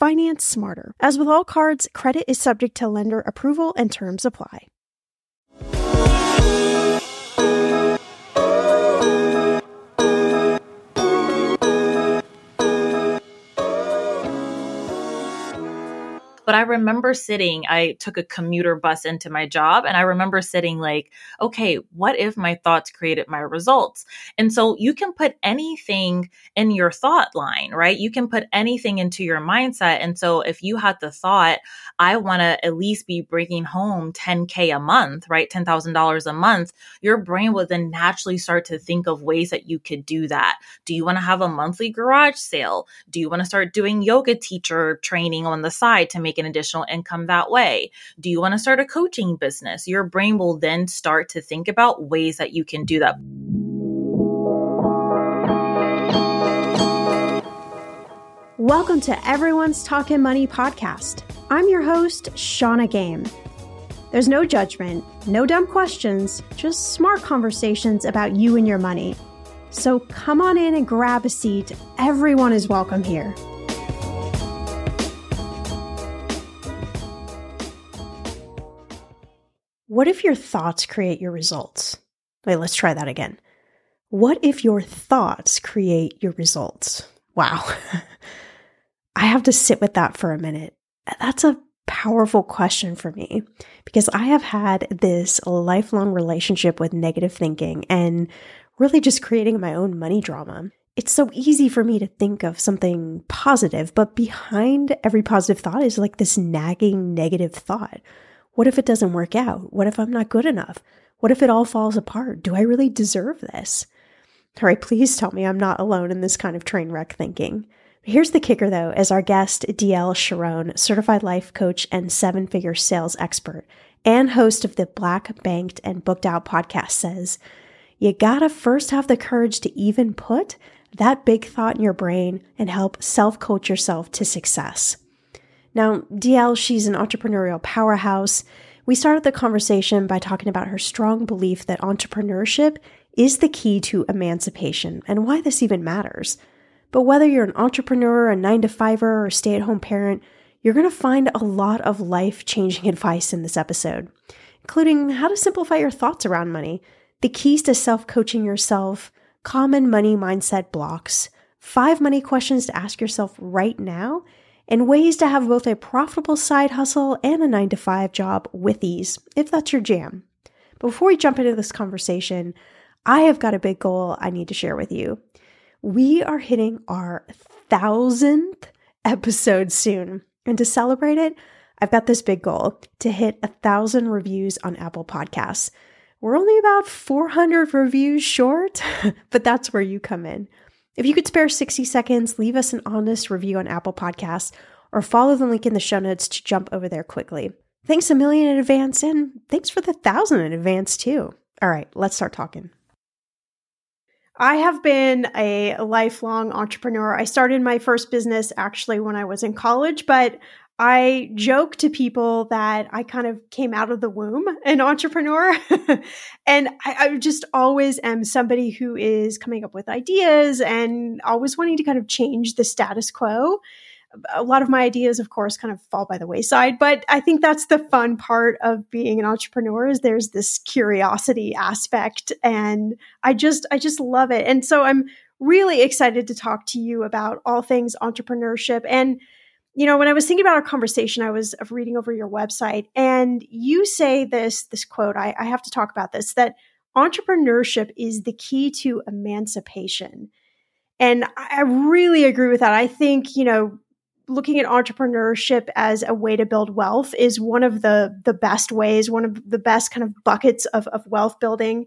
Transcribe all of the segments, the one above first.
Finance smarter. As with all cards, credit is subject to lender approval and terms apply. But I remember sitting, I took a commuter bus into my job and I remember sitting like, okay, what if my thoughts created my results? And so you can put anything in your thought line, right? You can put anything into your mindset. And so if you had the thought, I want to at least be bringing home 10K a month, right? $10,000 a month, your brain will then naturally start to think of ways that you could do that. Do you want to have a monthly garage sale? Do you want to start doing yoga teacher training on the side to make an additional income that way? Do you want to start a coaching business? Your brain will then start to think about ways that you can do that. Welcome to Everyone's Talking Money podcast. I'm your host, Shannah Game. There's no judgment, no dumb questions, just smart conversations about you and your money. So come on in and grab a seat. Everyone is welcome here. What if your thoughts create your results? Wait, let's try that again. What if your thoughts create your results? Wow. I have to sit with that for a minute. That's a powerful question for me because I have had this lifelong relationship with negative thinking and really just creating my own money drama. It's so easy for me to think of something positive, but behind every positive thought is like this nagging negative thought. What if it doesn't work out? What if I'm not good enough? What if it all falls apart? Do I really deserve this? All right, please tell me I'm not alone in this kind of train wreck thinking. Here's the kicker though, as our guest, Dielle Charon, certified life coach and seven figure sales expert, and host of the Black Banked and Booked Out podcast, says, you gotta first have the courage to even put that big thought in your brain and help self coach yourself to success. Now, Dielle, she's an entrepreneurial powerhouse. We started the conversation by talking about her strong belief that entrepreneurship is the key to emancipation and why this even matters. But whether you're an entrepreneur, a nine to fiver, or stay at home parent, you're going to find a lot of life changing advice in this episode, including how to simplify your thoughts around money, the keys to self coaching yourself, common money mindset blocks, five money questions to ask yourself right now, and ways to have both a profitable side hustle and a nine to five job with ease, if that's your jam. Before we jump into this conversation, I have got a big goal I need to share with you. We are hitting our thousandth episode soon. And to celebrate it, I've got this big goal to hit a thousand reviews on Apple Podcasts. We're only about 400 reviews short, but that's where you come in. If you could spare 60 seconds, leave us an honest review on Apple Podcasts or follow the link in the show notes to jump over there quickly. Thanks a million in advance, and thanks for the thousand in advance, too. All right, let's start talking. I have been a lifelong entrepreneur. I started my first business actually when I was in college, but I joke to people that I kind of came out of the womb an entrepreneur. and I, I, just always am somebody who is coming up with ideas and always wanting to kind of change the status quo. A lot of my ideas, of course, kind of fall by the wayside, but I think that's the fun part of being an entrepreneur is there's this curiosity aspect. And I just, I just love it. And so I'm really excited to talk to you about all things entrepreneurship and you know, when I was thinking about our conversation, I was of reading over your website, and you say this this quote. I, I have to talk about this. That entrepreneurship is the key to emancipation, and I really agree with that. I think you know, looking at entrepreneurship as a way to build wealth is one of the the best ways, one of the best kind of buckets of of wealth building.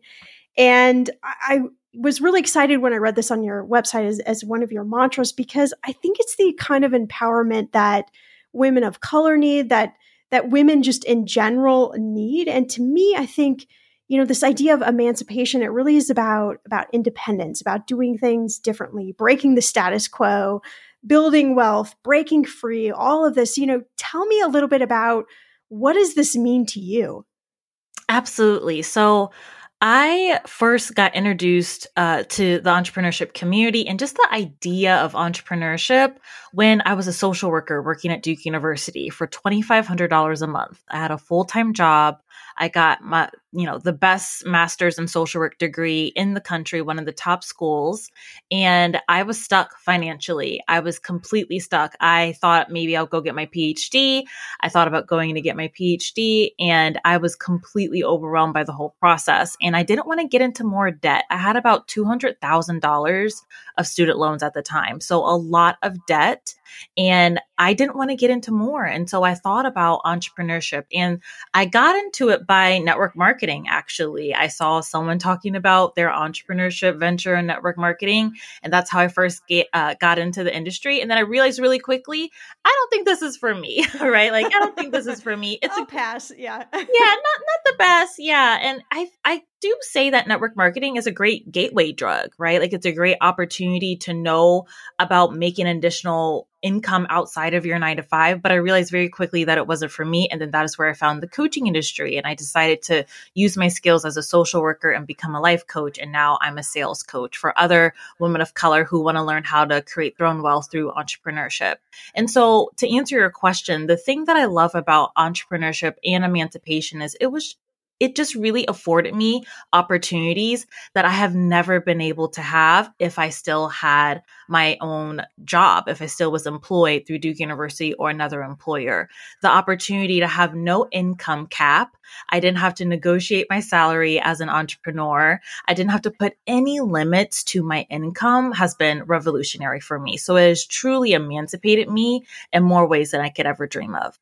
And I, was really excited when I read this on your website as, as one of your mantras because I think it's the kind of empowerment that women of color need, that that women just in general need. And to me, I think, you know, this idea of emancipation, it really is about about independence, about doing things differently, breaking the status quo, building wealth, breaking free, all of this. You know, tell me a little bit about what does this mean to you? Absolutely. So I first got introduced uh, to the entrepreneurship community and just the idea of entrepreneurship when I was a social worker working at Duke University for $2,500 a month. I had a full time job. I got my, you know, the best master's in social work degree in the country, one of the top schools. And I was stuck financially. I was completely stuck. I thought maybe I'll go get my PhD. I thought about going to get my PhD and I was completely overwhelmed by the whole process. And I didn't want to get into more debt. I had about $200,000 of student loans at the time. So a lot of debt. And I didn't want to get into more. And so I thought about entrepreneurship and I got into it by network marketing. Actually, I saw someone talking about their entrepreneurship venture in network marketing. And that's how I first get, uh, got into the industry. And then I realized really quickly, I don't think this is for me, right? Like, I don't think this is for me. It's I'll a pass. Yeah. yeah. Not, not the best. Yeah. And I, I do say that network marketing is a great gateway drug, right? Like it's a great opportunity to know about making additional income outside of your nine to five. But I realized very quickly that it wasn't for me. And then that is where I found the coaching industry. And I decided to use my skills as a social worker and become a life coach. And now I'm a sales coach for other women of color who want to learn how to create their own wealth through entrepreneurship. And so to answer your question, the thing that I love about entrepreneurship and emancipation is it was it just really afforded me opportunities that I have never been able to have if I still had my own job, if I still was employed through Duke University or another employer. The opportunity to have no income cap. I didn't have to negotiate my salary as an entrepreneur. I didn't have to put any limits to my income has been revolutionary for me. So it has truly emancipated me in more ways than I could ever dream of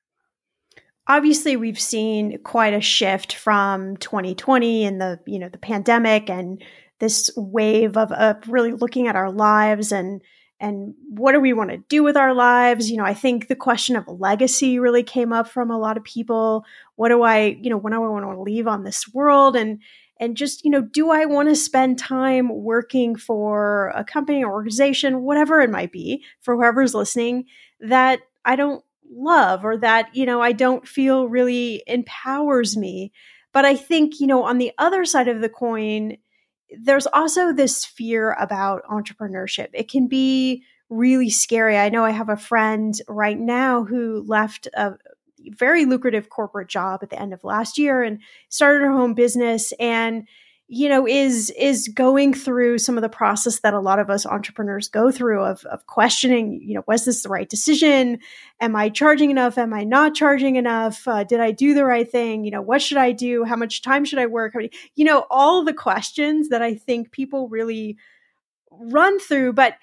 obviously we've seen quite a shift from 2020 and the you know the pandemic and this wave of, really looking at our lives and and what do we want to do with our lives? You know i think the question of legacy really came up from a lot of people. What do i you know when do i want to leave on this world? And and just you know do i want to spend time working for a company or organization whatever it might be for whoever's listening that i don't love or that, you know, I don't feel really empowers me. But I think, you know, on the other side of the coin, there's also this fear about entrepreneurship. It can be really scary. I know I have a friend right now who left a very lucrative corporate job at the end of last year and started her home business. And you know is is going through some of the process that a lot of us entrepreneurs go through of of questioning you know was this the right decision? Am i charging enough? Am i not charging enough? Uh, did i do the right thing? You know what should i do? How much time should i work? Many, you know all the questions that i think people really run through but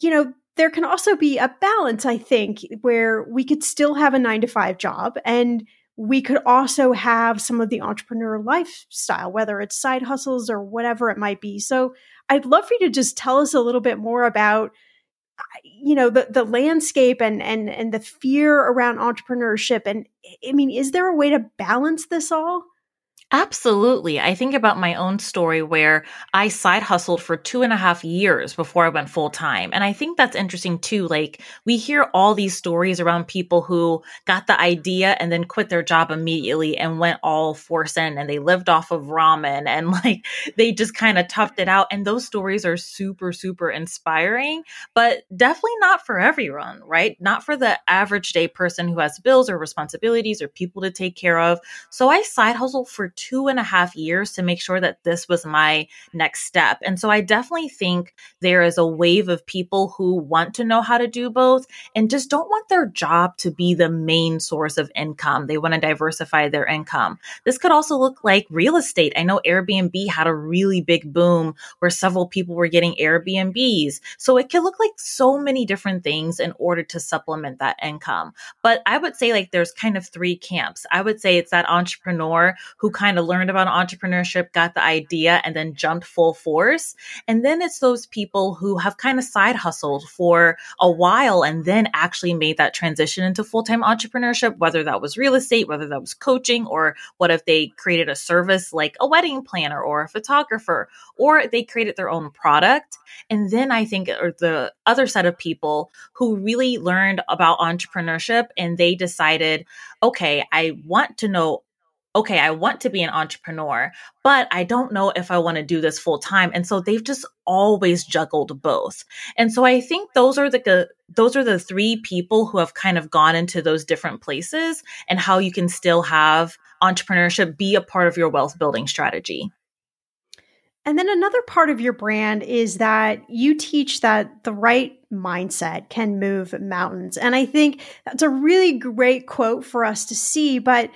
you know there can also be a balance i think where we could still have a 9 to 5 job and we could also have some of the entrepreneur lifestyle, whether it's side hustles or whatever it might be. So I'd love for you to just tell us a little bit more about you know the the landscape and and and the fear around entrepreneurship and i mean is there a way to balance this all Absolutely. I think about my own story where I side hustled for two and a half years before I went full time. And I think that's interesting too. Like we hear all these stories around people who got the idea and then quit their job immediately and went all force in and they lived off of ramen and like they just kind of toughed it out. And those stories are super, super inspiring, but definitely not for everyone, right? Not for the average day person who has bills or responsibilities or people to take care of. So I side hustled for two and a half years to make sure that this was my next step. And so I definitely think there is a wave of people who want to know how to do both and just don't want their job to be the main source of income. They want to diversify their income. This could also look like real estate. I know Airbnb had a really big boom where several people were getting Airbnbs. So it could look like so many different things in order to supplement that income. But I would say like there's kind of three camps. I would say it's that entrepreneur who kind kind of learned about entrepreneurship, got the idea, and then jumped full force. And then it's those people who have kind of side hustled for a while and then actually made that transition into full time entrepreneurship, whether that was real estate, whether that was coaching, or what if they created a service like a wedding planner or a photographer, or they created their own product. And then I think or the other set of people who really learned about entrepreneurship and they decided, okay, I want to know okay, I want to be an entrepreneur, but I don't know if I want to do this full time. And so they've just always juggled both. And so I think those are the those are the three people who have kind of gone into those different places and how you can still have entrepreneurship be a part of your wealth building strategy. And then another part of your brand is that you teach that the right mindset can move mountains. And I think that's a really great quote for us to see, but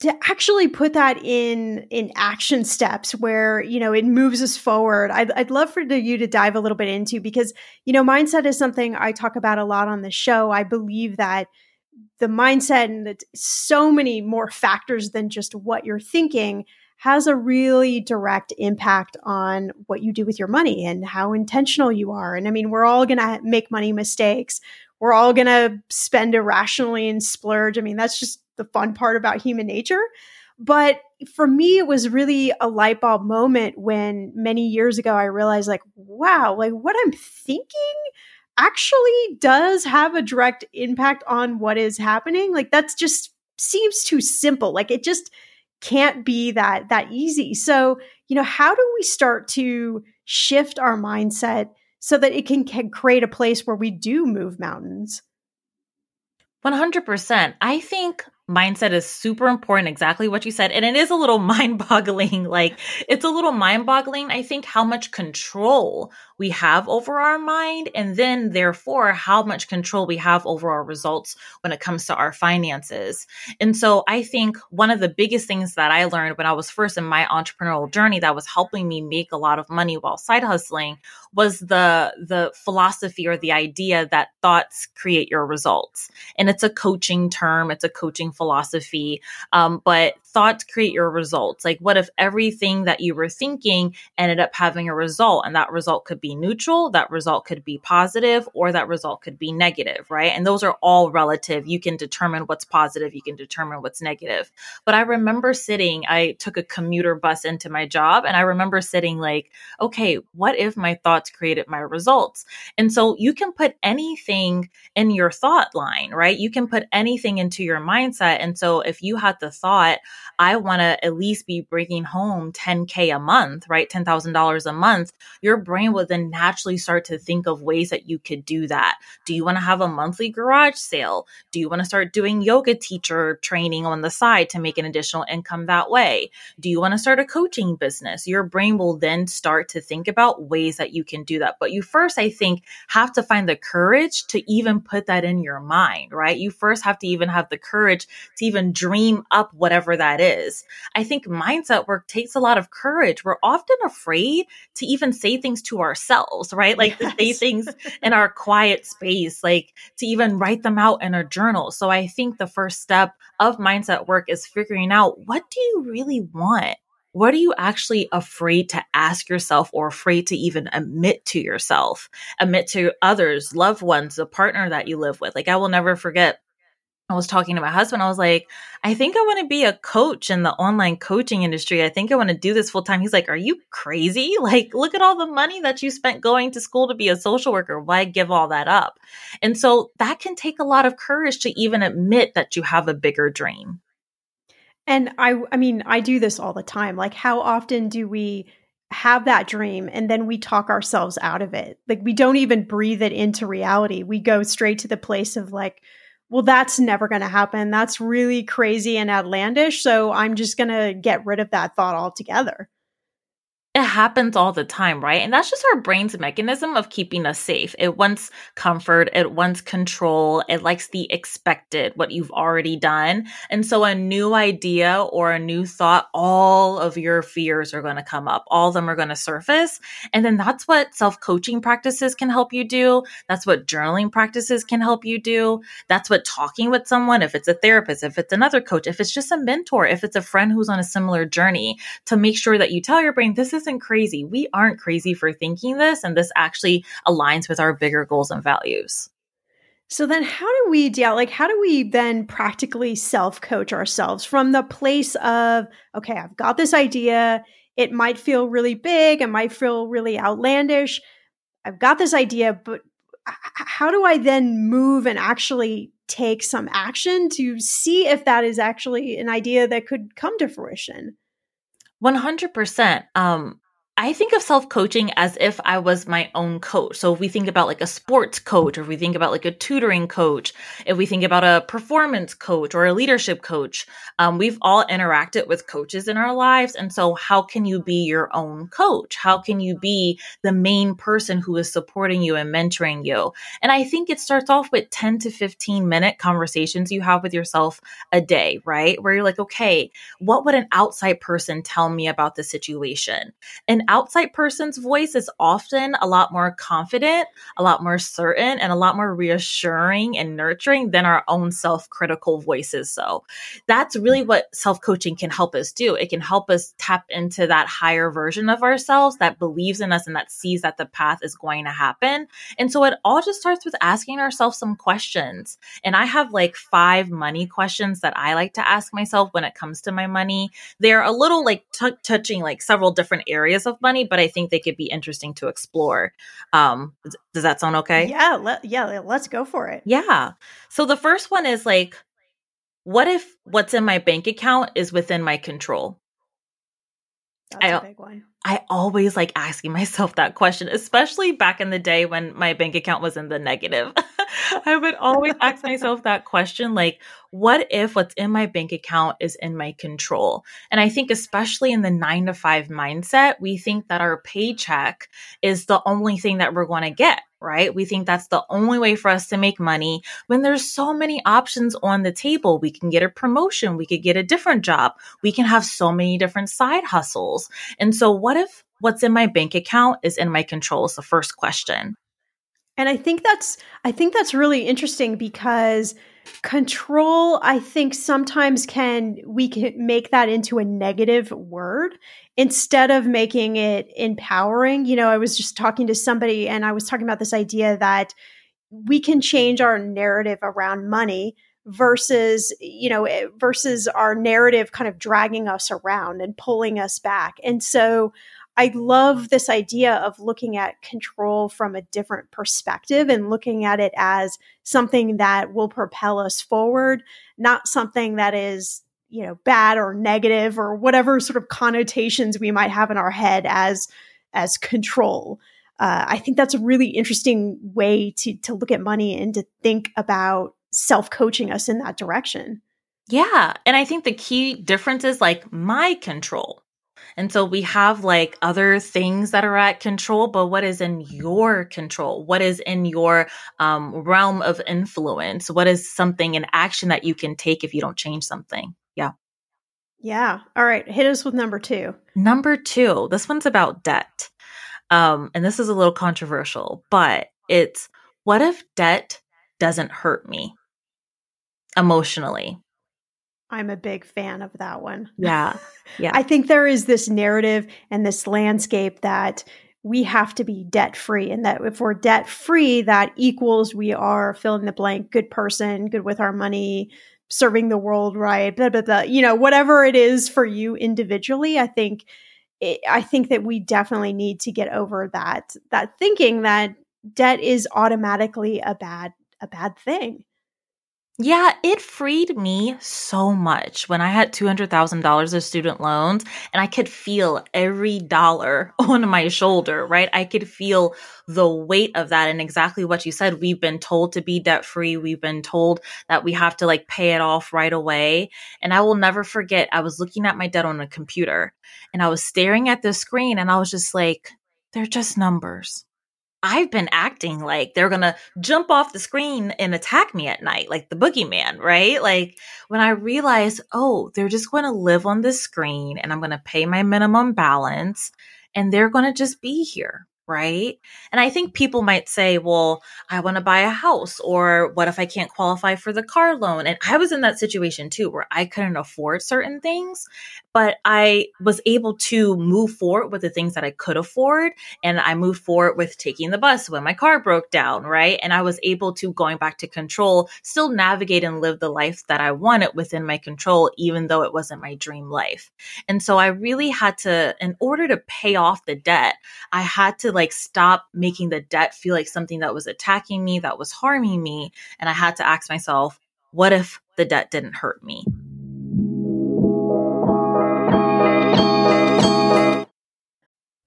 to actually put that in in action steps where you know it moves us forward. I'd, I'd love for you to dive a little bit into because you know mindset is something i talk about a lot on the show. I believe that the mindset and that so many more factors than just what you're thinking has a really direct impact on what you do with your money and how intentional you are and i mean we're all going to make money mistakes we're all going to spend irrationally and splurge i mean that's just the fun part about human nature. But for me, it was really a light bulb moment when many years ago I realized, like, wow, like what I'm thinking actually does have a direct impact on what is happening. Like, that's just seems too simple. Like, it just can't be that that easy. So, you know, how do we start to shift our mindset so that it can, can create a place where we do move mountains? 100%. I think mindset is super important exactly what you said and it is a little mind boggling like it's a little mind boggling i think how much control we have over our mind and then therefore how much control we have over our results when it comes to our finances and so i think one of the biggest things that i learned when i was first in my entrepreneurial journey that was helping me make a lot of money while side hustling was the the philosophy or the idea that thoughts create your results and it's a coaching term it's a coaching philosophy. Um, but thoughts create your results. Like, what if everything that you were thinking ended up having a result, and that result could be neutral, that result could be positive, or that result could be negative, right? And those are all relative. You can determine what's positive, you can determine what's negative. But I remember sitting, I took a commuter bus into my job, and I remember sitting like, okay, what if my thoughts created my results? And so you can put anything in your thought line, right? You can put anything into your mindset. And so if you had the thought, I want to at least be bringing home 10K a month, right? $10,000 a month. Your brain will then naturally start to think of ways that you could do that. Do you want to have a monthly garage sale? Do you want to start doing yoga teacher training on the side to make an additional income that way? Do you want to start a coaching business? Your brain will then start to think about ways that you can do that. But you first, I think, have to find the courage to even put that in your mind, right? You first have to even have the courage to even dream up whatever that is. I think mindset work takes a lot of courage. We're often afraid to even say things to ourselves, right? Like yes. to say things in our quiet space, like to even write them out in a journal. So I think the first step of mindset work is figuring out what do you really want? what are you actually afraid to ask yourself or afraid to even admit to yourself, admit to others, loved ones, the partner that you live with? Like, I will never forget. I was talking to my husband. I was like, I think I want to be a coach in the online coaching industry. I think I want to do this full time. He's like, Are you crazy? Like, look at all the money that you spent going to school to be a social worker. Why give all that up? And so that can take a lot of courage to even admit that you have a bigger dream. And I I mean, I do this all the time. Like how often do we have that dream and then we talk ourselves out of it? Like we don't even breathe it into reality. We go straight to the place of like, well, that's never going to happen. That's really crazy and outlandish. So I'm just going to get rid of that thought altogether it happens all the time, right? And that's just our brain's mechanism of keeping us safe. It wants comfort, it wants control, it likes the expected, what you've already done. And so a new idea or a new thought, all of your fears are going to come up, all of them are going to surface. And then that's what self coaching practices can help you do. That's what journaling practices can help you do. That's what talking with someone, if it's a therapist, if it's another coach, if it's just a mentor, if it's a friend who's on a similar journey, to make sure that you tell your brain, this is isn't crazy. We aren't crazy for thinking this, and this actually aligns with our bigger goals and values. So then how do we deal like how do we then practically self-coach ourselves from the place of okay, I've got this idea, it might feel really big, it might feel really outlandish. I've got this idea, but how do I then move and actually take some action to see if that is actually an idea that could come to fruition? 100%. Um, I think of self coaching as if I was my own coach. So if we think about like a sports coach, or if we think about like a tutoring coach, if we think about a performance coach or a leadership coach, um, we've all interacted with coaches in our lives. And so how can you be your own coach? How can you be the main person who is supporting you and mentoring you? And I think it starts off with 10 to 15 minute conversations you have with yourself a day, right? Where you're like, okay, what would an outside person tell me about the situation? And outside person's voice is often a lot more confident, a lot more certain, and a lot more reassuring and nurturing than our own self critical voices. So that's really what self coaching can help us do. It can help us tap into that higher version of ourselves that believes in us and that sees that the path is going to happen. And so it all just starts with asking ourselves some questions. And I have like five money questions that I like to ask myself when it comes to my money. They're a little like t- touching like several different areas of of money, but I think they could be interesting to explore. Um, does that sound okay? Yeah, let, yeah, let's go for it. Yeah. So the first one is like, what if what's in my bank account is within my control? That's I, a big one. I always like asking myself that question, especially back in the day when my bank account was in the negative. I would always ask myself that question like, what if what's in my bank account is in my control? And I think, especially in the nine to five mindset, we think that our paycheck is the only thing that we're going to get, right? We think that's the only way for us to make money when there's so many options on the table. We can get a promotion, we could get a different job, we can have so many different side hustles. And so, what if what's in my bank account is in my control? Is the first question. And I think that's I think that's really interesting because control I think sometimes can we can make that into a negative word instead of making it empowering. You know, I was just talking to somebody and I was talking about this idea that we can change our narrative around money versus you know eh, versus our narrative kind of dragging us around and pulling us back. And so I love this idea of looking at control from a different perspective and looking at it as something that will propel us forward, not something that is you know, bad or negative or whatever sort of connotations we might have in our head as as control. Uh, I think that's a really interesting way to to look at money and to think about self coaching us in that direction. Yeah, and I think the key difference is like my control. And so we have like other things that are at control, but what is in your control? What is in your um, realm of influence? What is something in action that you can take if you don't change something? Yeah. Yeah. All right. Hit us with number two. Number two, this one's about debt. Um, and this is a little controversial, but it's what if debt doesn't hurt me emotionally? I'm a big fan of that one. Yeah. Yeah. I think there is this narrative and this landscape that we have to be debt free and that if we're debt free that equals we are fill in the blank good person, good with our money, serving the world right, blah blah blah. You know, whatever it is for you individually, I think it, I think that we definitely need to get over that that thinking that debt is automatically a bad a bad thing. Yeah, it freed me so much when I had $200,000 of student loans and I could feel every dollar on my shoulder, right? I could feel the weight of that and exactly what you said. We've been told to be debt free. We've been told that we have to like pay it off right away. And I will never forget, I was looking at my debt on a computer and I was staring at the screen and I was just like, they're just numbers I've been acting like they're gonna jump off the screen and attack me at night, like the boogeyman, right? Like when I realize, oh, they're just gonna live on the screen and I'm gonna pay my minimum balance and they're gonna just be here right? And I think people might say, well, I want to buy a house, or what if I can't qualify for the car loan? And I was in that situation too, where I couldn't afford certain things, but I was able to move forward with the things that I could afford. And I moved forward with taking the bus when my car broke down, right? And I was able to, going back to control, still navigate and live the life that I wanted within my control, even though it wasn't my dream life. And so I really had to, in order to pay off the debt, I had to like stop making the debt feel like something that was attacking me, that was harming me. And I had to ask myself, what if the debt didn't hurt me?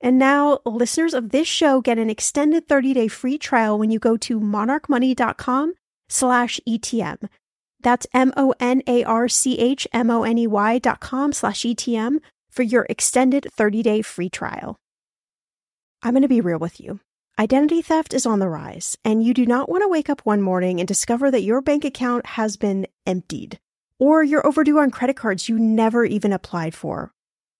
And now listeners of this show get an extended 30-day free trial when you go to monarchmoney.com slash ETM. That's M-O-N-A-R-C-H-M-O-N-E-Y dot com slash ETM for your extended 30-day free trial. I'm going to be real with you. Identity theft is on the rise, and you do not want to wake up one morning and discover that your bank account has been emptied, or you're overdue on credit cards you never even applied for.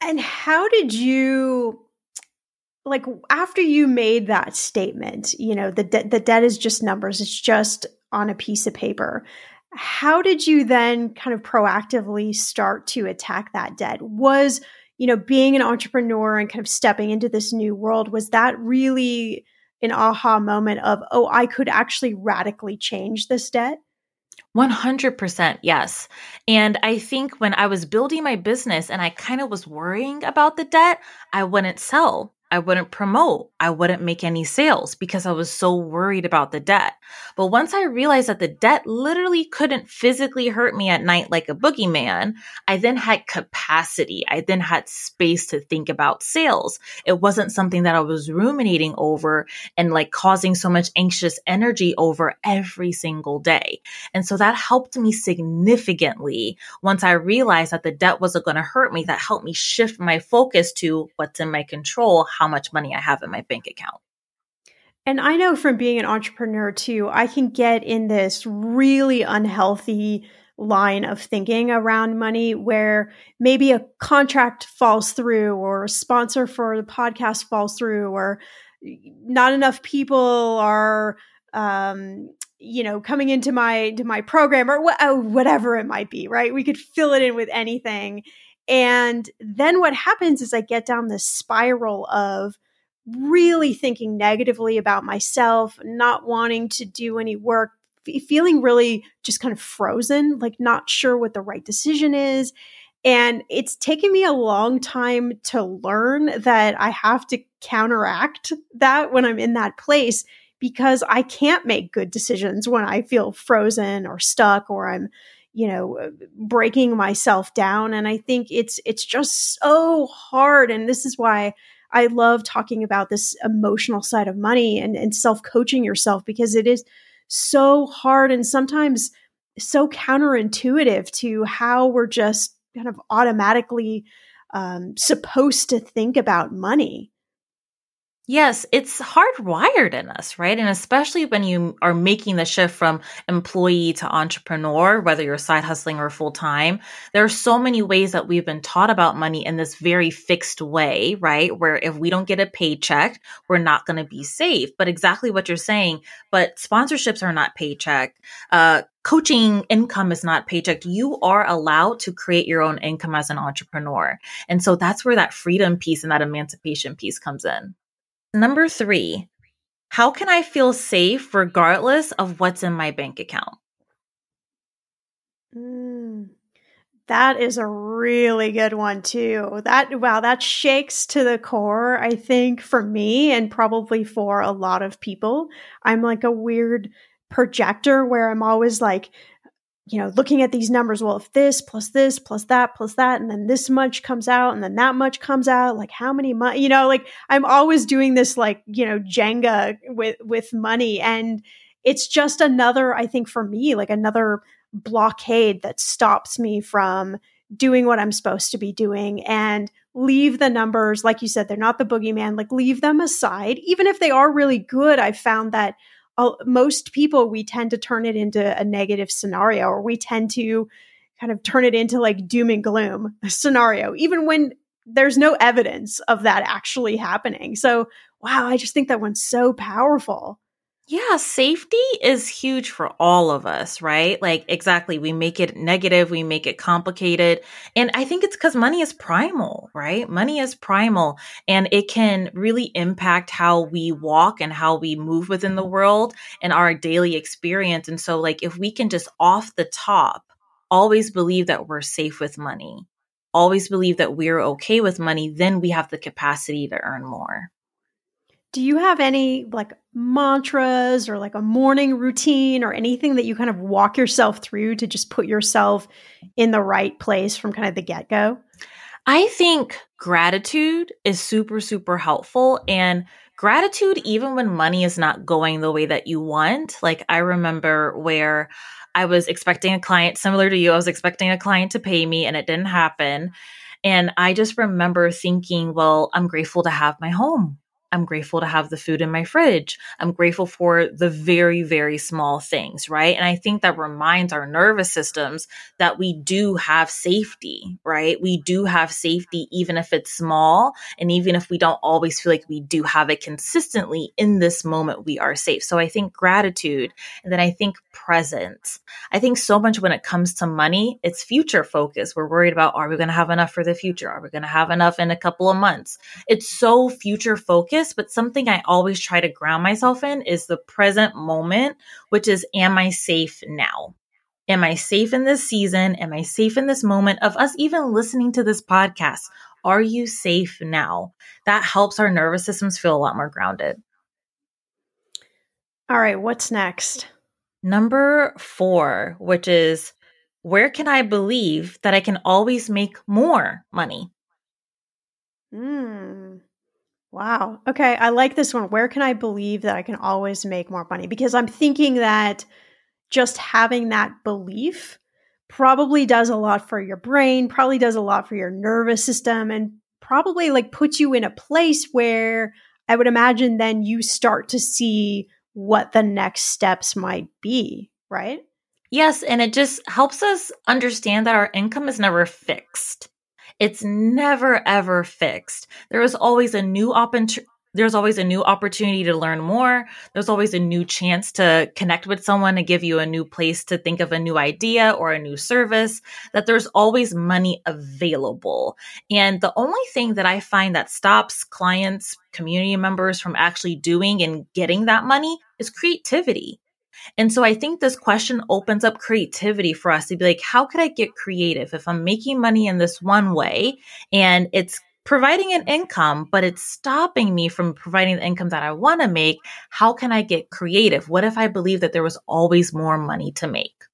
And how did you, like, after you made that statement, you know, the, de- the debt is just numbers, it's just on a piece of paper. How did you then kind of proactively start to attack that debt? Was you know, being an entrepreneur and kind of stepping into this new world, was that really an aha moment of, oh, I could actually radically change this debt? 100% yes. And I think when I was building my business and I kind of was worrying about the debt, I wouldn't sell I wouldn't promote. I wouldn't make any sales because I was so worried about the debt. But once I realized that the debt literally couldn't physically hurt me at night like a boogeyman, I then had capacity. I then had space to think about sales. It wasn't something that I was ruminating over and like causing so much anxious energy over every single day. And so that helped me significantly once I realized that the debt wasn't going to hurt me. That helped me shift my focus to what's in my control how much money I have in my bank account. And I know from being an entrepreneur too, I can get in this really unhealthy line of thinking around money where maybe a contract falls through or a sponsor for the podcast falls through or not enough people are um, you know coming into my to my program or wh- whatever it might be right we could fill it in with anything and then what happens is I get down this spiral of really thinking negatively about myself, not wanting to do any work, feeling really just kind of frozen, like not sure what the right decision is. And it's taken me a long time to learn that I have to counteract that when I'm in that place because I can't make good decisions when I feel frozen or stuck or I'm you know breaking myself down and I think it's it's just so hard and this is why I love talking about this emotional side of money and, and self coaching yourself because it is so hard and sometimes so counterintuitive to how we're just kind of automatically um, supposed to think about money. Yes, it's hardwired in us, right? And especially when you are making the shift from employee to entrepreneur, whether you're side hustling or full time, there are so many ways that we've been taught about money in this very fixed way, right? Where if we don't get a paycheck, we're not going to be safe. But exactly what you're saying, but sponsorships are not paycheck. Uh, coaching income is not paycheck. You are allowed to create your own income as an entrepreneur. And so that's where that freedom piece and that emancipation piece comes in. Number three, how can I feel safe regardless of what's in my bank account? Mm, that is a really good one too. That wow, that shakes to the core, I think, for me and probably for a lot of people. I'm like a weird projector where I'm always like, you know, looking at these numbers, well, if this plus this plus that plus that, and then this much comes out and then that much comes out, like how many money, you know, like I'm always doing this like, you know, Jenga with, with money. And it's just another, I think for me, like another blockade that stops me from doing what I'm supposed to be doing and leave the numbers, like you said, they're not the boogeyman, like leave them aside. Even if they are really good, I found that most people we tend to turn it into a negative scenario or we tend to kind of turn it into like doom and gloom scenario even when there's no evidence of that actually happening. So wow i just think that one's so powerful yeah, safety is huge for all of us, right? Like, exactly. We make it negative, we make it complicated. And I think it's because money is primal, right? Money is primal and it can really impact how we walk and how we move within the world and our daily experience. And so, like, if we can just off the top always believe that we're safe with money, always believe that we're okay with money, then we have the capacity to earn more. Do you have any like mantras or like a morning routine or anything that you kind of walk yourself through to just put yourself in the right place from kind of the get go? I think gratitude is super, super helpful. And gratitude, even when money is not going the way that you want. Like, I remember where I was expecting a client similar to you, I was expecting a client to pay me and it didn't happen. And I just remember thinking, well, I'm grateful to have my home. I'm grateful to have the food in my fridge. I'm grateful for the very, very small things, right? And I think that reminds our nervous systems that we do have safety, right? We do have safety, even if it's small. And even if we don't always feel like we do have it consistently in this moment, we are safe. So I think gratitude. And then I think presence. I think so much when it comes to money, it's future focus. We're worried about, are we going to have enough for the future? Are we going to have enough in a couple of months? It's so future focused focus, but something I always try to ground myself in is the present moment, which is, am I safe now? Am I safe in this season? Am I safe in this moment of us even listening to this podcast? Are you safe now? That helps our nervous systems feel a lot more grounded. All right, what's next? Number four, which is where can I believe that I can always make more money? Hmm. Wow. Okay. I like this one. Where can I believe that I can always make more money? Because I'm thinking that just having that belief probably does a lot for your brain, probably does a lot for your nervous system, and probably like puts you in a place where I would imagine then you start to see what the next steps might be, right? Yes. And it just helps us understand that our income is never fixed. It's never ever fixed. There is always a new opportunity there's always a new opportunity to learn more. There's always a new chance to connect with someone to give you a new place to think of a new idea or a new service, that there's always money available. And the only thing that I find that stops clients, community members from actually doing and getting that money is creativity. And so I think this question opens up creativity for us to be like, how could I get creative if I'm making money in this one way and it's providing an income, but it's stopping me from providing the income that I want to make. How can I get creative? What if I believe that there was always more money to make?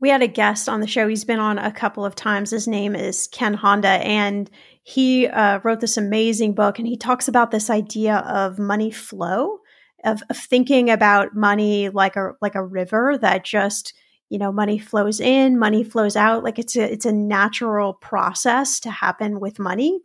We had a guest on the show. He's been on a couple of times. His name is Ken Honda, and he uh, wrote this amazing book. And he talks about this idea of money flow, of, of thinking about money like a like a river that just you know money flows in money flows out. Like it's a it's a natural process to happen with money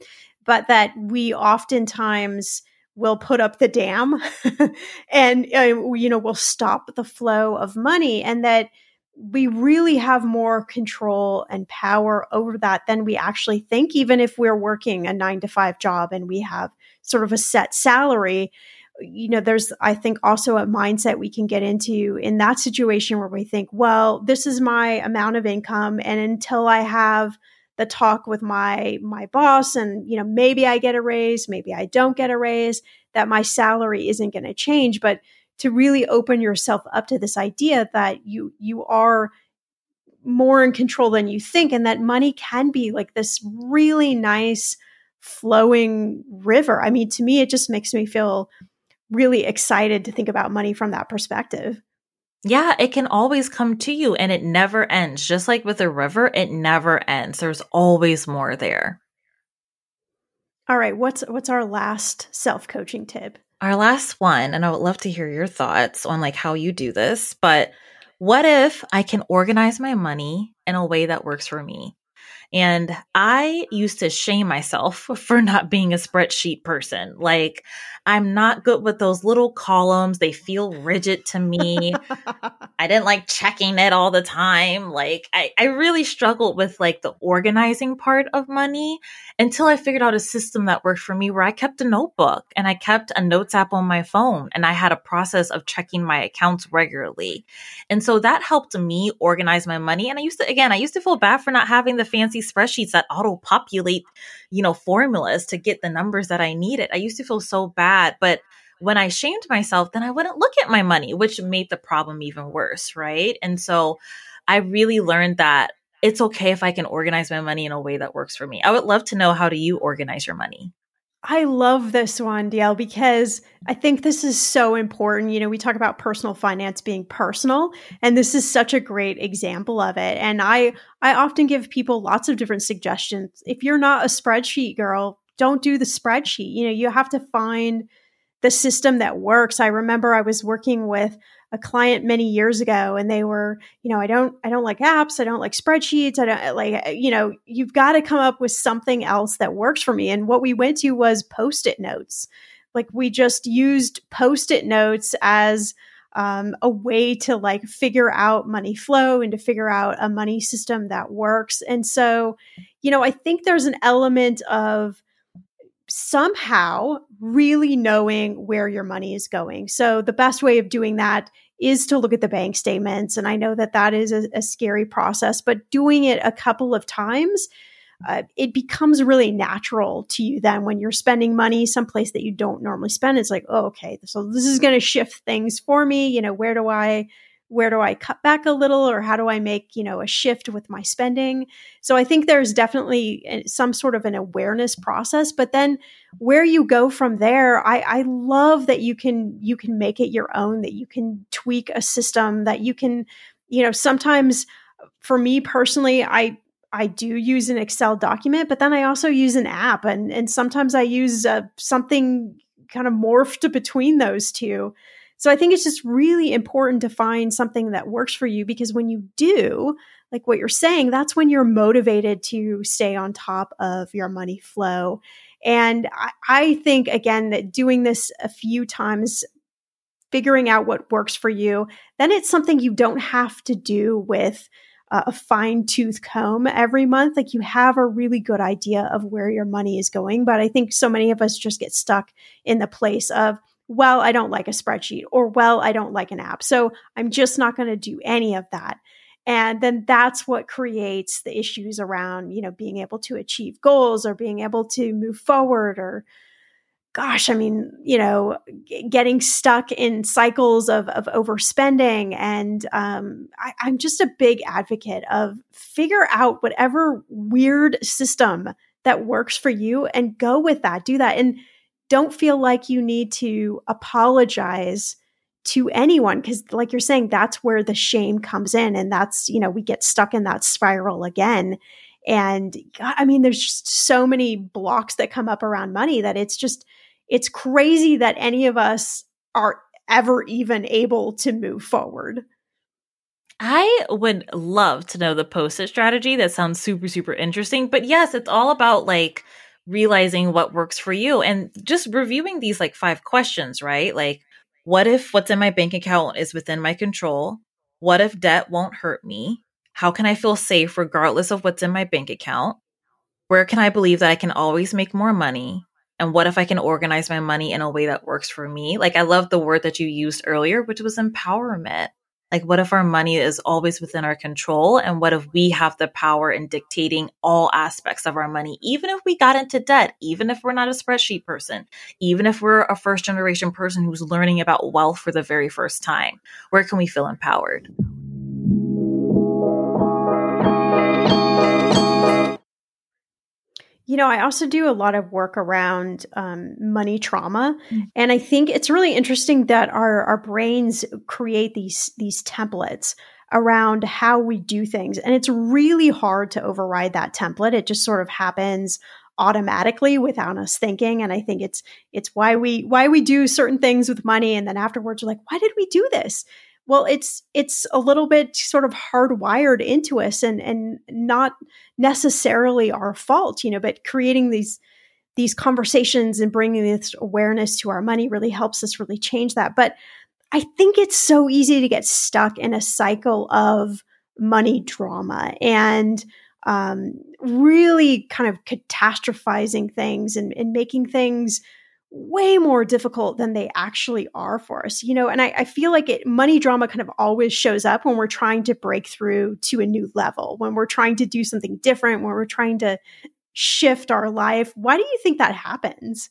but that we oftentimes will put up the dam and uh, you know will stop the flow of money and that we really have more control and power over that than we actually think even if we're working a 9 to 5 job and we have sort of a set salary you know, there's, I think, also a mindset we can get into in that situation where we think, well, this is my amount of income. And until I have the talk with my, my boss and, you know, maybe I get a raise, maybe I don't get a raise, that my salary isn't going to change. But to really open yourself up to this idea that you, you are more in control than you think and that money can be like this really nice flowing river. I mean, to me, it just makes me feel really excited to think about money from that perspective. Yeah, it can always come to you and it never ends. Just like with a river, it never ends. There's always more there. All right, what's what's our last self-coaching tip? Our last one, and I would love to hear your thoughts on like how you do this, but what if I can organize my money in a way that works for me? And I used to shame myself for not being a spreadsheet person. Like, I'm not good with those little columns. They feel rigid to me. I didn't like checking it all the time. Like, I, I really struggled with like the organizing part of money until I figured out a system that worked for me where I kept a notebook and I kept a notes app on my phone and I had a process of checking my accounts regularly. And so that helped me organize my money. And I used to, again, I used to feel bad for not having the fancy spreadsheets that auto populate, you know, formulas to get the numbers that I needed. I used to feel so bad, but when I shamed myself, then I wouldn't look at my money, which made the problem even worse, right? And so I really learned that it's okay if I can organize my money in a way that works for me. I would love to know how do you organize your money? I love this one, Dielle, because I think this is so important. You know, we talk about personal finance being personal, and this is such a great example of it. And I I often give people lots of different suggestions. If you're not a spreadsheet girl, don't do the spreadsheet. You know, you have to find the system that works. I remember I was working with a client many years ago and they were, you know, I don't I don't like apps, I don't like spreadsheets, I don't like you know, you've got to come up with something else that works for me. And what we went to was post-it notes. Like we just used post-it notes as um, a way to like figure out money flow and to figure out a money system that works. And so, you know, I think there's an element of somehow really knowing where your money is going. So the best way of doing that is to look at the bank statements. And I know that that is a, a scary process, but doing it a couple of times, uh, it becomes really natural to you then when you're spending money someplace that you don't normally spend. It's like, oh, okay, so this is going to shift things for me. You know, where do I where do I cut back a little or how do I make, you know, a shift with my spending? So I think there's definitely eh, some sort of an awareness process, but then where you go from there, I, I love that you can you can make it your own, that you can tweak a system, that you can, you know, sometimes for me personally, I I do use an Excel document, but then I also use an app and and sometimes I use uh, something kind of morphed between those two. So I think it's just really important to find something that works for you because when you do, like what you're saying, that's when you're motivated to stay on top of your money flow. And I, I think, again, that doing this a few times, figuring out what works for you, then it's something you don't have to do with a fine tooth comb every month. Like you have a really good idea of where your money is going. But I think so many of us just get stuck in the place of, well, I don't like a spreadsheet or well, I don't like an app. So I'm just not going to do any of that. And then that's what creates the issues around, you know, being able to achieve goals or being able to move forward or gosh, I mean, you know, g- getting stuck in cycles of, of overspending. And um, I, I'm just a big advocate of figure out whatever weird system that works for you and go with that. Do that. And don't feel like you need to apologize to anyone because like you're saying that's where the shame comes in and that's you know we get stuck in that spiral again and i mean there's just so many blocks that come up around money that it's just it's crazy that any of us are ever even able to move forward I would love to know the post it strategy. That sounds super, super interesting. But yes, it's all about like realizing what works for you and just reviewing these like five questions, right? Like, what if what's in my bank account is within my control? What if debt won't hurt me? How can I feel safe regardless of what's in my bank account? Where can I believe that I can always make more money? And what if I can organize my money in a way that works for me? Like, I love the word that you used earlier, which was empowerment. Like, what if our money is always within our control? And what if we have the power in dictating all aspects of our money, even if we got into debt, even if we're not a spreadsheet person, even if we're a first generation person who's learning about wealth for the very first time? Where can we feel empowered? You know, I also do a lot of work around um, money trauma, mm-hmm. and I think it's really interesting that our our brains create these these templates around how we do things, and it's really hard to override that template. It just sort of happens automatically without us thinking, and I think it's it's why we why we do certain things with money, and then afterwards we're like, why did we do this? Well it's it's a little bit sort of hardwired into us and and not necessarily our fault you know but creating these these conversations and bringing this awareness to our money really helps us really change that. But i think it's so easy to get stuck in a cycle of money drama and um, really kind of catastrophizing things and, and making things way more difficult than they actually are for us you know and I, I, feel like it money drama kind of always shows up when we're trying to break through to a new level when we're trying to do something different when we're trying to shift our life. Why do you think that happens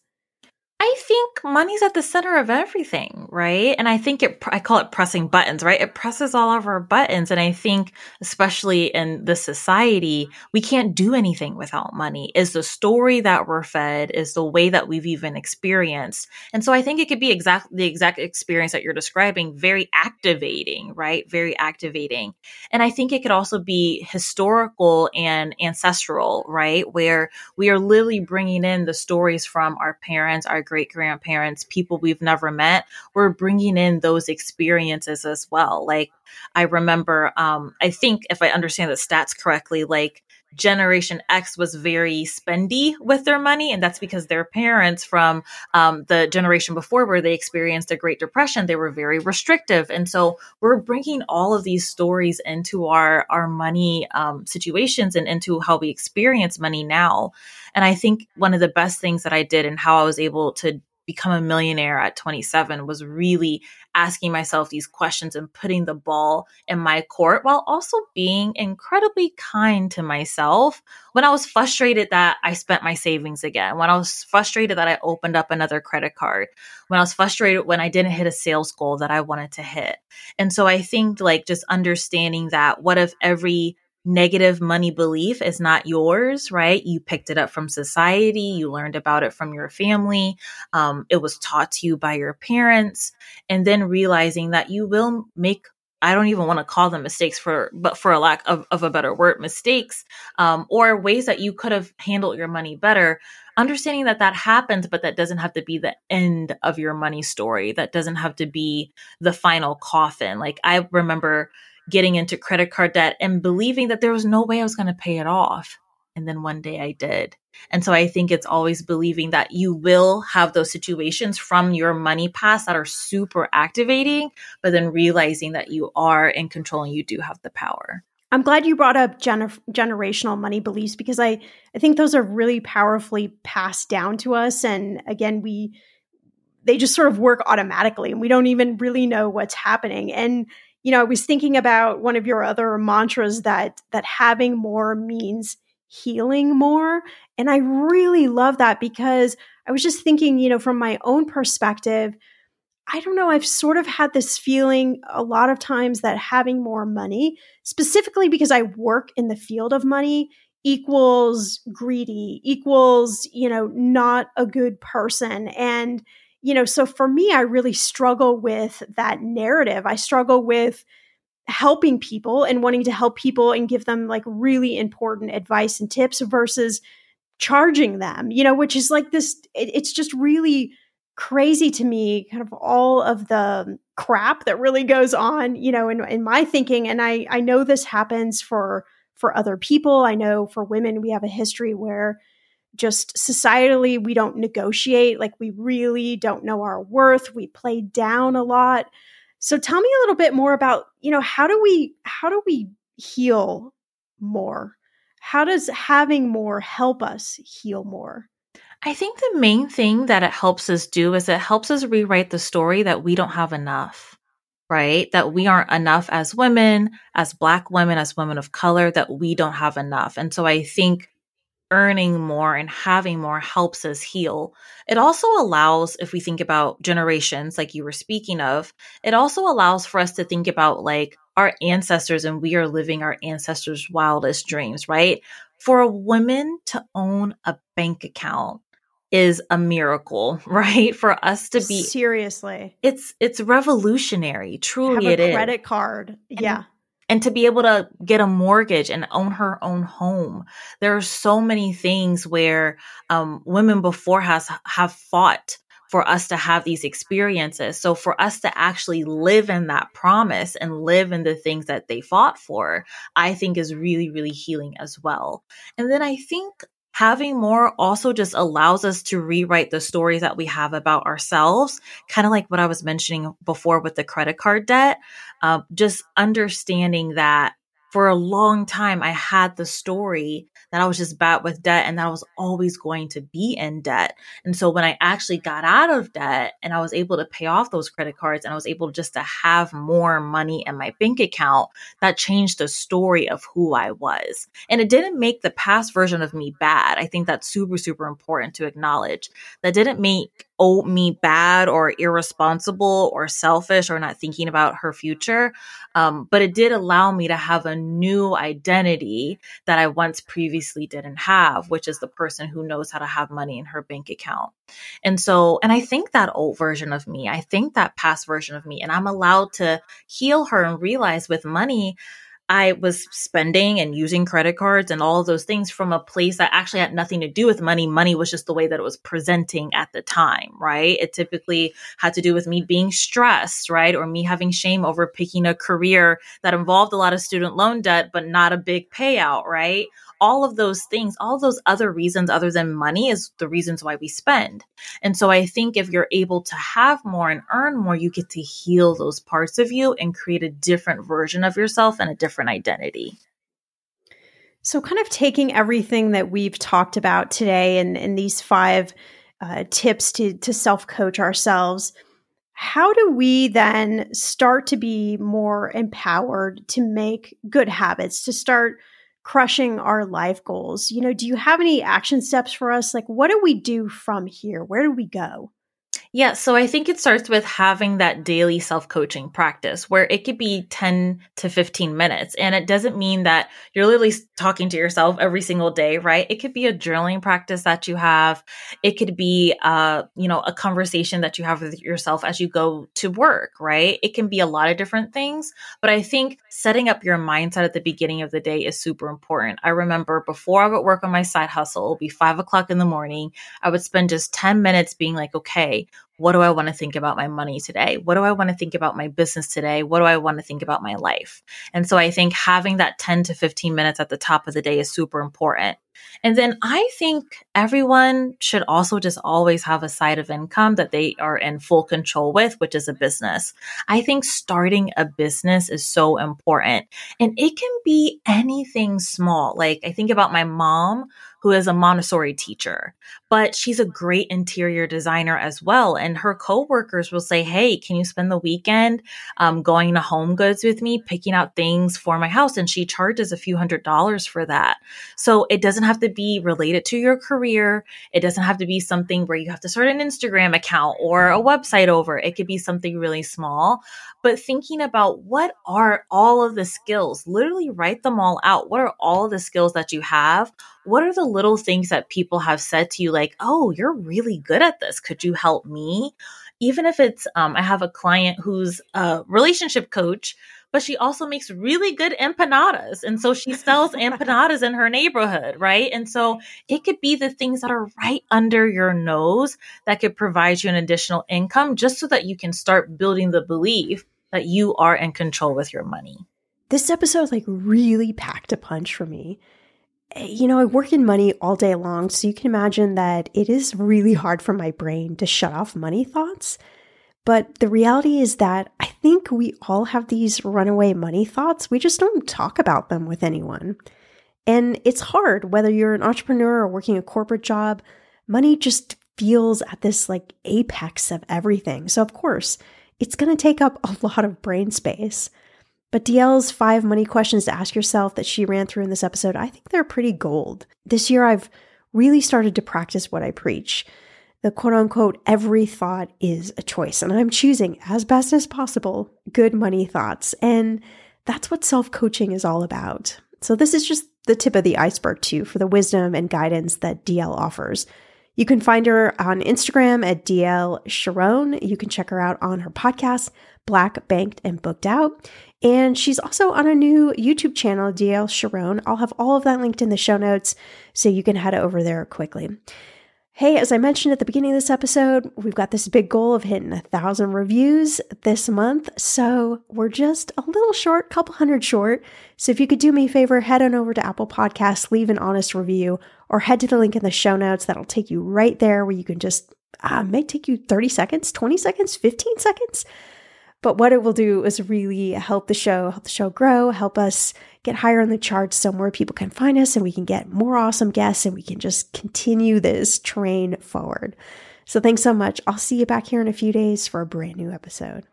I think money's at the center of everything, right? And I think it, I call it pressing buttons, right? It presses all of our buttons. And I think, especially in the society, we can't do anything without money, is the story that we're fed, is the way that we've even experienced. And so I think it could be exact, the exact experience that you're describing, very activating, right? Very activating. And I think it could also be historical and ancestral, right? Where we are literally bringing in the stories from our parents, our great grandparents, people we've never met, we're bringing in those experiences as well. Like, I remember, um, I think if I understand the stats correctly, like, Generation X was very spendy with their money, and that's because their parents from um, the generation before, where they experienced a Great Depression, they were very restrictive, and so we're bringing all of these stories into our our money um, situations and into how we experience money now. And I think one of the best things that I did and how I was able to become a millionaire at 27 was really asking myself these questions and putting the ball in my court while also being incredibly kind to myself when I was frustrated that I spent my savings again, when I was frustrated that I opened up another credit card, when I was frustrated when I didn't hit a sales goal that I wanted to hit. And so I think like just understanding that what if every negative money belief is not yours, right? You picked it up from society, you learned about it from your family, um, it was taught to you by your parents, and then realizing that you will make I don't even want to call them mistakes for, but for a lack of, of a better word, mistakes, um, or ways that you could have handled your money better. Understanding that that happens, but that doesn't have to be the end of your money story. That doesn't have to be the final coffin. Like I remember getting into credit card debt and believing that there was no way I was going to pay it off. And then one day I did. And so I think it's always believing that you will have those situations from your money past that are super activating, but then realizing that you are in control and you do have the power. I'm glad you brought up gener- generational money beliefs because I, I think those are really powerfully passed down to us. And again, we, they just sort of work automatically and we don't even really know what's happening. And you know, I was thinking about one of your other mantras that that having more means healing more. And I really love that because I was just thinking, you know, from my own perspective, I don't know, I've sort of had this feeling a lot of times that having more money, specifically because I work in the field of money, equals greedy, equals, you know, not a good person. And, you know, so for me, I really struggle with that narrative. I struggle with helping people and wanting to help people and give them like really important advice and tips versus charging them, you know, which is like this, it, it's just really crazy to me, kind of all of the crap that really goes on, you know, in, in my thinking. And I, I know this happens for for other people. I know for women, we have a history where just societally we don't negotiate, like we really don't know our worth. We play down a lot. So tell me a little bit more about, you know, how do we how do we heal more? How does having more help us heal more? I think the main thing that it helps us do is it helps us rewrite the story that we don't have enough right? That we aren't enough as women, as Black women, as women of color, that we don't have enough. And so I think earning more and having more helps us heal. It also allows, if we think about generations, like you were speaking of, it also allows for us to think about like our ancestors and we are living our ancestors' wildest dreams, right? For a woman to own a bank account is a miracle, right? For us to be seriously, it's it's revolutionary. Truly, Have a credit card, and, yeah, and to be able to get a mortgage and own her own home. There are so many things where um, women before has have fought for us to have these experiences. So for us to actually live in that promise and live in the things that they fought for, I think is really, really healing as well. And then I think having more also just allows us to rewrite the stories that we have about ourselves, kind of like what I was mentioning before with the credit card debt. Uh, just understanding that for a long time, I had the story that I was just bad with debt and that I was always going to be in debt. And so when I actually got out of debt and I was able to pay off those credit cards and I was able just to have more money in my bank account, that changed the story of who I was. And it didn't make the past version of me bad. I think that's super, super important to acknowledge. That didn't make owe me bad or irresponsible or selfish or not thinking about her future. Um, but it did allow me to have a new identity that I once previously didn't have, which is the person who knows how to have money in her bank account. And so, and I think that old version of me, I think that past version of me, and I'm allowed to heal her and realize with money, I was spending and using credit cards and all those things from a place that actually had nothing to do with money. Money was just the way that it was presenting at the time, right? It typically had to do with me being stressed, right? Or me having shame over picking a career that involved a lot of student loan debt, but not a big payout, right? All of those things, all those other reasons other than money is the reasons why we spend. And so I think if you're able to have more and earn more, you get to heal those parts of you and create a different version of yourself and a different identity. So, kind of taking everything that we've talked about today and, and these five uh, tips to, to self coach ourselves, how do we then start to be more empowered to make good habits, to start crushing our life goals. You know, do you have any action steps for us? Like, what do we do from here? Where do we go? Yeah, so I think it starts with having that daily self coaching practice where it could be 10 to 15 minutes. And it doesn't mean that you're literally talking to yourself every single day, right? It could be a journaling practice that you have. It could be, uh, you know, a conversation that you have with yourself as you go to work, right? It can be a lot of different things. But I think setting up your mindset at the beginning of the day is super important. I remember before I would work on my side hustle, it would be five o'clock in the morning. I would spend just 10 minutes being like, okay, what do I want to think about my money today? What do I want to think about my business today? What do I want to think about my life? And so I think having that 10 to 15 minutes at the top of the day is super important. And then I think everyone should also just always have a side of income that they are in full control with, which is a business. I think starting a business is so important and it can be anything small. Like I think about my mom who is a Montessori teacher, but she's a great interior designer as well. And her coworkers will say, Hey, can you spend the weekend um, going to home goods with me, picking out things for my house? And she charges a few hundred dollars for that. So it doesn't have to be related to your career. It doesn't have to be something where you have to start an Instagram account or a website over. It could be something really small but thinking about what are all of the skills, literally write them all out. What are all the skills that you have? What are the little things that people have said to you, like, oh, you're really good at this. Could you help me? Even if it's, um, I have a client who's a relationship coach but she also makes really good empanadas. And so she sells empanadas in her neighborhood, right? And so it could be the things that are right under your nose that could provide you an additional income just so that you can start building the belief that you are in control with your money. This episode like really packed a punch for me. You know, I work in money all day long, so you can imagine that it is really hard for my brain to shut off money thoughts. But the reality is that I think we all have these runaway money thoughts. We just don't talk about them with anyone. And it's hard whether you're an entrepreneur or working a corporate job. Money just feels at this like apex of everything. So, of course, it's going to take up a lot of brain space. But Dielle's five money questions to ask yourself that she ran through in this episode, I think they're pretty gold. This year, I've really started to practice what I preach. The quote unquote, every thought is a choice. And I'm choosing as best as possible good money thoughts. And that's what self coaching is all about. So, this is just the tip of the iceberg, too, for the wisdom and guidance that Dielle offers. You can find her on Instagram at Dielle Charon. You can check her out on her podcast, Black Banked and Booked Out. And she's also on a new YouTube channel, Dielle Charon. I'll have all of that linked in the show notes so you can head over there quickly. Hey, as I mentioned at the beginning of this episode, we've got this big goal of hitting a thousand reviews this month. So we're just a little short, couple hundred short. So if you could do me a favor, head on over to Apple Podcasts, leave an honest review, or head to the link in the show notes. That'll take you right there where you can just, uh, may take you 30 seconds, 20 seconds, 15 seconds but what it will do is really help the show, help the show grow, help us get higher on the charts so more people can find us and we can get more awesome guests and we can just continue this train forward. So thanks so much. I'll see you back here in a few days for a brand new episode.